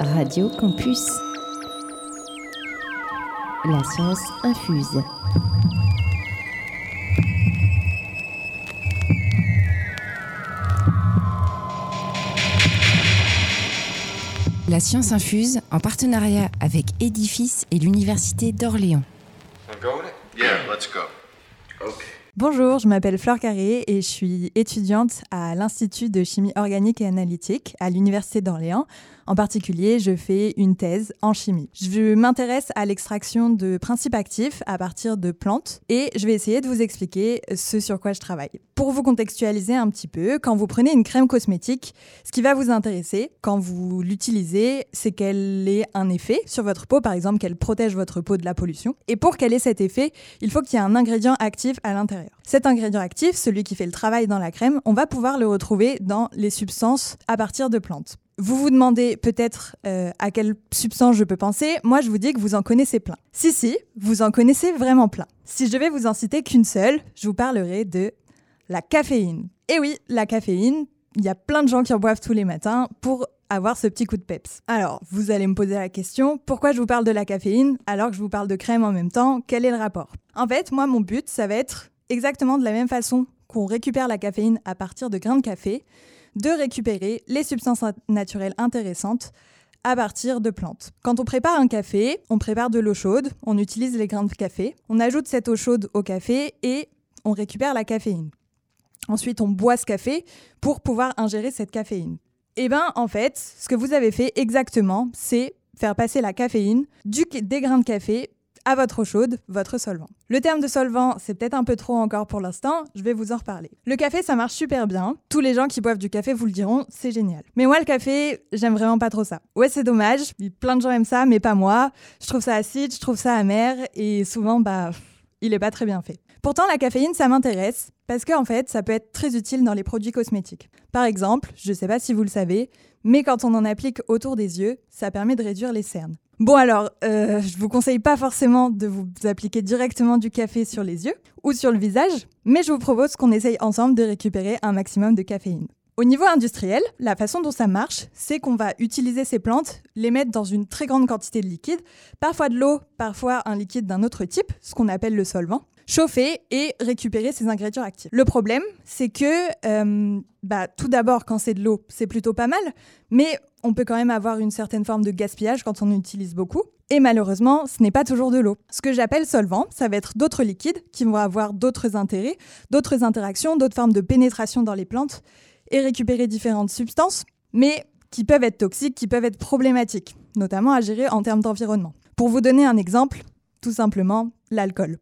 Radio Campus. La science infuse. La science infuse en partenariat avec Edifice et l'Université d'Orléans. Yeah, let's go. Bonjour, je m'appelle Fleur Carré et je suis étudiante à l'Institut de chimie organique et analytique à l'Université d'Orléans. En particulier, je fais une thèse en chimie. Je m'intéresse à l'extraction de principes actifs à partir de plantes et je vais essayer de vous expliquer ce sur quoi je travaille. Pour vous contextualiser un petit peu, quand vous prenez une crème cosmétique, ce qui va vous intéresser quand vous l'utilisez, c'est qu'elle ait un effet sur votre peau, par exemple qu'elle protège votre peau de la pollution. Et pour qu'elle ait cet effet, il faut qu'il y ait un ingrédient actif à l'intérieur. Cet ingrédient actif, celui qui fait le travail dans la crème, on va pouvoir le retrouver dans les substances à partir de plantes. Vous vous demandez peut-être euh, à quelle substance je peux penser. Moi, je vous dis que vous en connaissez plein. Si, si, vous en connaissez vraiment plein. Si je devais vous en citer qu'une seule, je vous parlerai de la caféine. Et oui, la caféine, il y a plein de gens qui en boivent tous les matins pour avoir ce petit coup de peps. Alors, vous allez me poser la question, pourquoi je vous parle de la caféine alors que je vous parle de crème en même temps? Quel est le rapport? En fait, moi, mon but, ça va être exactement de la même façon qu'on récupère la caféine à partir de grains de café, de récupérer les substances naturelles intéressantes à partir de plantes. Quand on prépare un café, on prépare de l'eau chaude, on utilise les grains de café, on ajoute cette eau chaude au café et on récupère la caféine. Ensuite, on boit ce café pour pouvoir ingérer cette caféine. Eh bien, en fait, ce que vous avez fait exactement, c'est faire passer la caféine du, des grains de café à votre eau chaude, votre solvant. Le terme de solvant, c'est peut-être un peu trop encore pour l'instant, je vais vous en reparler. Le café, ça marche super bien. Tous les gens qui boivent du café vous le diront, c'est génial. Mais moi, le café, j'aime vraiment pas trop ça. Ouais, c'est dommage, plein de gens aiment ça, mais pas moi. Je trouve ça acide, je trouve ça amer, et souvent, bah, il est pas très bien fait. Pourtant, la caféine, ça m'intéresse, parce qu'en fait, ça peut être très utile dans les produits cosmétiques. Par exemple, je sais pas si vous le savez, mais quand on en applique autour des yeux, ça permet de réduire les cernes. Bon alors, euh, je vous conseille pas forcément de vous appliquer directement du café sur les yeux ou sur le visage, mais je vous propose qu'on essaye ensemble de récupérer un maximum de caféine. Au niveau industriel, la façon dont ça marche, c'est qu'on va utiliser ces plantes, les mettre dans une très grande quantité de liquide, parfois de l'eau, parfois un liquide d'un autre type, ce qu'on appelle le solvant, chauffer et récupérer ces ingrédients actifs. Le problème, c'est que euh, bah, tout d'abord, quand c'est de l'eau, c'est plutôt pas mal, mais on peut quand même avoir une certaine forme de gaspillage quand on utilise beaucoup. Et malheureusement, ce n'est pas toujours de l'eau. Ce que j'appelle solvant, ça va être d'autres liquides qui vont avoir d'autres intérêts, d'autres interactions, d'autres formes de pénétration dans les plantes et récupérer différentes substances, mais qui peuvent être toxiques, qui peuvent être problématiques, notamment à gérer en termes d'environnement. Pour vous donner un exemple, tout simplement l'alcool.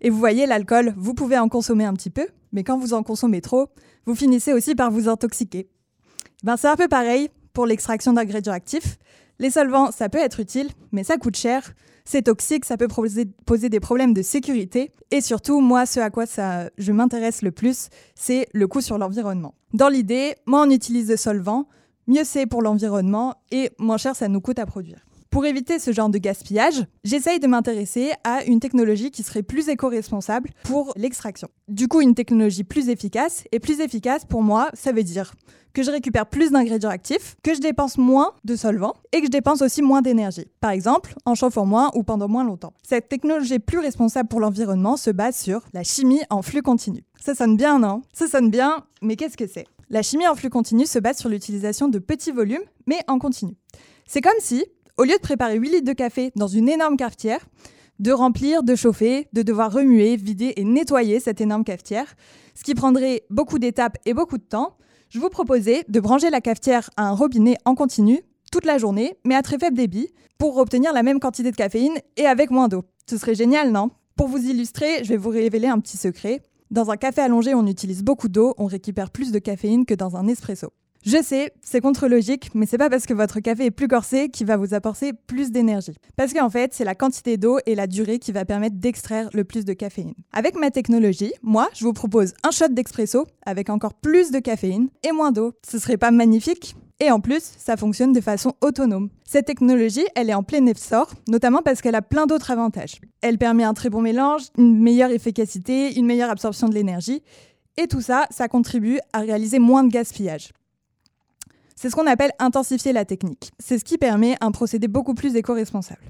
Et vous voyez, l'alcool, vous pouvez en consommer un petit peu, mais quand vous en consommez trop, vous finissez aussi par vous intoxiquer. Ben, c'est un peu pareil pour l'extraction d'ingrédients actifs. Les solvants, ça peut être utile, mais ça coûte cher. C'est toxique, ça peut poser, des problèmes de sécurité. Et surtout, moi, ce à quoi je m'intéresse le plus, c'est le coût sur l'environnement. Dans l'idée, moins on utilise de solvants, mieux c'est pour l'environnement et moins cher ça nous coûte à produire. Pour éviter ce genre de gaspillage, j'essaye de m'intéresser à une technologie qui serait plus éco-responsable pour l'extraction. Du coup, une technologie plus efficace. Et plus efficace, pour moi, ça veut dire que je récupère plus d'ingrédients actifs, que je dépense moins de solvants et que je dépense aussi moins d'énergie. Par exemple, en chauffant moins ou pendant moins longtemps. Cette technologie plus responsable pour l'environnement se base sur la chimie en flux continu. Ça sonne bien, non? Ça sonne bien, mais qu'est-ce que c'est? La chimie en flux continu se base sur l'utilisation de petits volumes, mais en continu. C'est comme si au lieu de préparer 8 litres de café dans une énorme cafetière, de remplir, de chauffer, de devoir remuer, vider et nettoyer cette énorme cafetière, ce qui prendrait beaucoup d'étapes et beaucoup de temps, je vous proposais de brancher la cafetière à un robinet en continu toute la journée, mais à très faible débit, pour obtenir la même quantité de caféine et avec moins d'eau. Ce serait génial, non? Pour vous illustrer, je vais vous révéler un petit secret. Dans un café allongé, on utilise beaucoup d'eau, on récupère plus de caféine que dans un espresso. Je sais, c'est contre-logique, mais c'est pas parce que votre café est plus corsé qu'il va vous apporter plus d'énergie. Parce qu'en fait, c'est la quantité d'eau et la durée qui va permettre d'extraire le plus de caféine. Avec ma technologie, moi, je vous propose un shot d'expresso avec encore plus de caféine et moins d'eau. Ce serait pas magnifique? Et en plus, ça fonctionne de façon autonome. Cette technologie, elle est en plein essor, notamment parce qu'elle a plein d'autres avantages. Elle permet un très bon mélange, une meilleure efficacité, une meilleure absorption de l'énergie, et tout ça, ça contribue à réaliser moins de gaspillage. C'est ce qu'on appelle intensifier la technique. C'est ce qui permet un procédé beaucoup plus éco-responsable.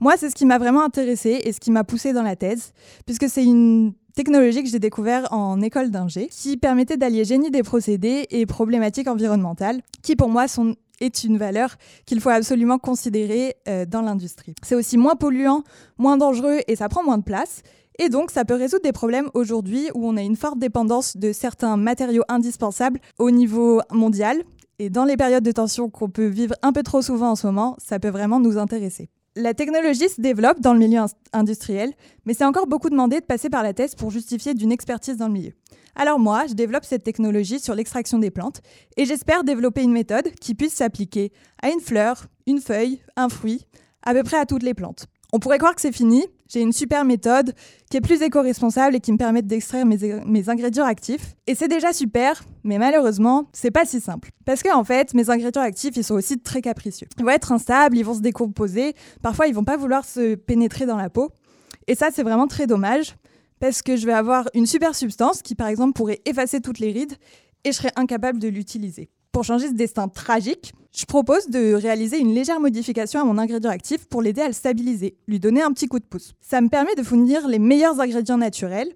Moi, c'est ce qui m'a vraiment intéressé et ce qui m'a poussé dans la thèse, puisque c'est une technologie que j'ai découvert en école d'ingé, qui permettait d'allier génie des procédés et problématiques environnementales, qui pour moi sont est une valeur qu'il faut absolument considérer euh, dans l'industrie. C'est aussi moins polluant, moins dangereux et ça prend moins de place. Et donc, ça peut résoudre des problèmes aujourd'hui où on a une forte dépendance de certains matériaux indispensables au niveau mondial. Et dans les périodes de tension qu'on peut vivre un peu trop souvent en ce moment, ça peut vraiment nous intéresser. La technologie se développe dans le milieu industriel, mais c'est encore beaucoup demandé de passer par la thèse pour justifier d'une expertise dans le milieu. Alors moi, je développe cette technologie sur l'extraction des plantes et j'espère développer une méthode qui puisse s'appliquer à une fleur, une feuille, un fruit, à peu près à toutes les plantes. On pourrait croire que c'est fini. J'ai une super méthode qui est plus éco-responsable et qui me permet d'extraire mes, ingrédients actifs. Et c'est déjà super, mais malheureusement, c'est pas si simple. Parce que en fait, mes ingrédients actifs, ils sont aussi très capricieux. Ils vont être instables, ils vont se décomposer. Parfois, ils vont pas vouloir se pénétrer dans la peau. Et ça, c'est vraiment très dommage parce que je vais avoir une super substance qui, par exemple, pourrait effacer toutes les rides et je serais incapable de l'utiliser. Pour changer ce destin tragique, je propose de réaliser une légère modification à mon ingrédient actif pour l'aider à le stabiliser, lui donner un petit coup de pouce. Ça me permet de fournir les meilleurs ingrédients naturels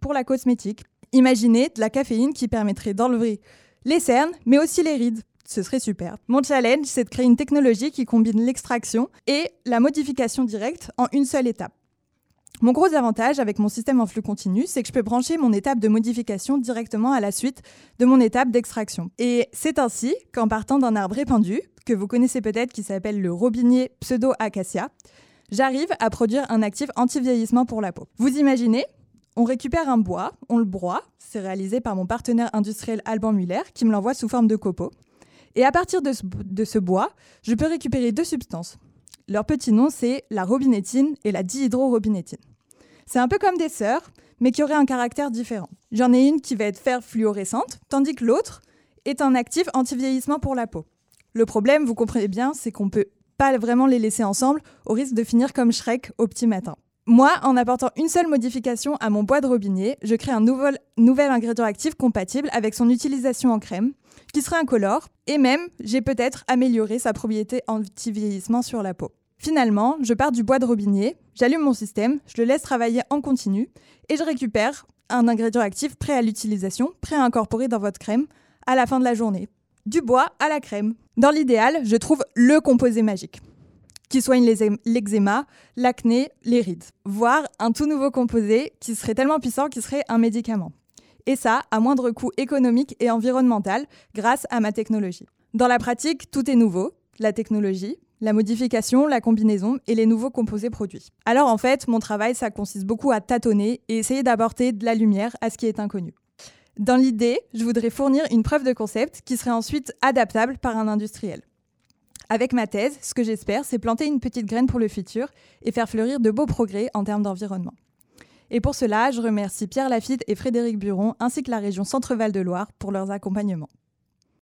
pour la cosmétique. Imaginez de la caféine qui permettrait d'enlever les cernes, mais aussi les rides. Ce serait super. Mon challenge, c'est de créer une technologie qui combine l'extraction et la modification directe en une seule étape. Mon gros avantage avec mon système en flux continu, c'est que je peux brancher mon étape de modification directement à la suite de mon étape d'extraction. Et c'est ainsi qu'en partant d'un arbre répandu, que vous connaissez peut-être qui s'appelle le robinier pseudo-acacia, j'arrive à produire un actif anti-vieillissement pour la peau. Vous imaginez on récupère un bois, on le broie, c'est réalisé par mon partenaire industriel Alban Muller qui me l'envoie sous forme de copeaux. Et à partir de ce, de ce bois, je peux récupérer deux substances. Leur petit nom, c'est la robinétine et la dihydrorobinétine. C'est un peu comme des sœurs, mais qui auraient un caractère différent. J'en ai une qui va être fer fluorescente, tandis que l'autre est un actif anti-vieillissement pour la peau. Le problème, vous comprenez bien, c'est qu'on ne peut pas vraiment les laisser ensemble au risque de finir comme Shrek au petit matin. Moi, en apportant une seule modification à mon bois de robinet, je crée un nouvel, ingrédient actif compatible avec son utilisation en crème, qui serait incolore, et même, j'ai peut-être amélioré sa propriété anti-vieillissement sur la peau. Finalement, je pars du bois de robinet, j'allume mon système, je le laisse travailler en continu et je récupère un ingrédient actif prêt à l'utilisation, prêt à incorporer dans votre crème à la fin de la journée. Du bois à la crème. Dans l'idéal, je trouve le composé magique qui soigne l'eczéma, l'acné, les rides. Voire un tout nouveau composé qui serait tellement puissant qu'il serait un médicament. Et ça, à moindre coût économique et environnemental, grâce à ma technologie. Dans la pratique, tout est nouveau. La technologie, la modification, la combinaison et les nouveaux composés produits. Alors en fait, mon travail, ça consiste beaucoup à tâtonner et essayer d'apporter de la lumière à ce qui est inconnu. Dans l'idée, je voudrais fournir une preuve de concept qui serait ensuite adaptable par un industriel. Avec ma thèse, ce que j'espère, c'est planter une petite graine pour le futur et faire fleurir de beaux progrès en termes d'environnement. Et pour cela, je remercie Pierre Lafitte et Frédéric Buron, ainsi que la région Centre-Val de Loire pour leurs accompagnements.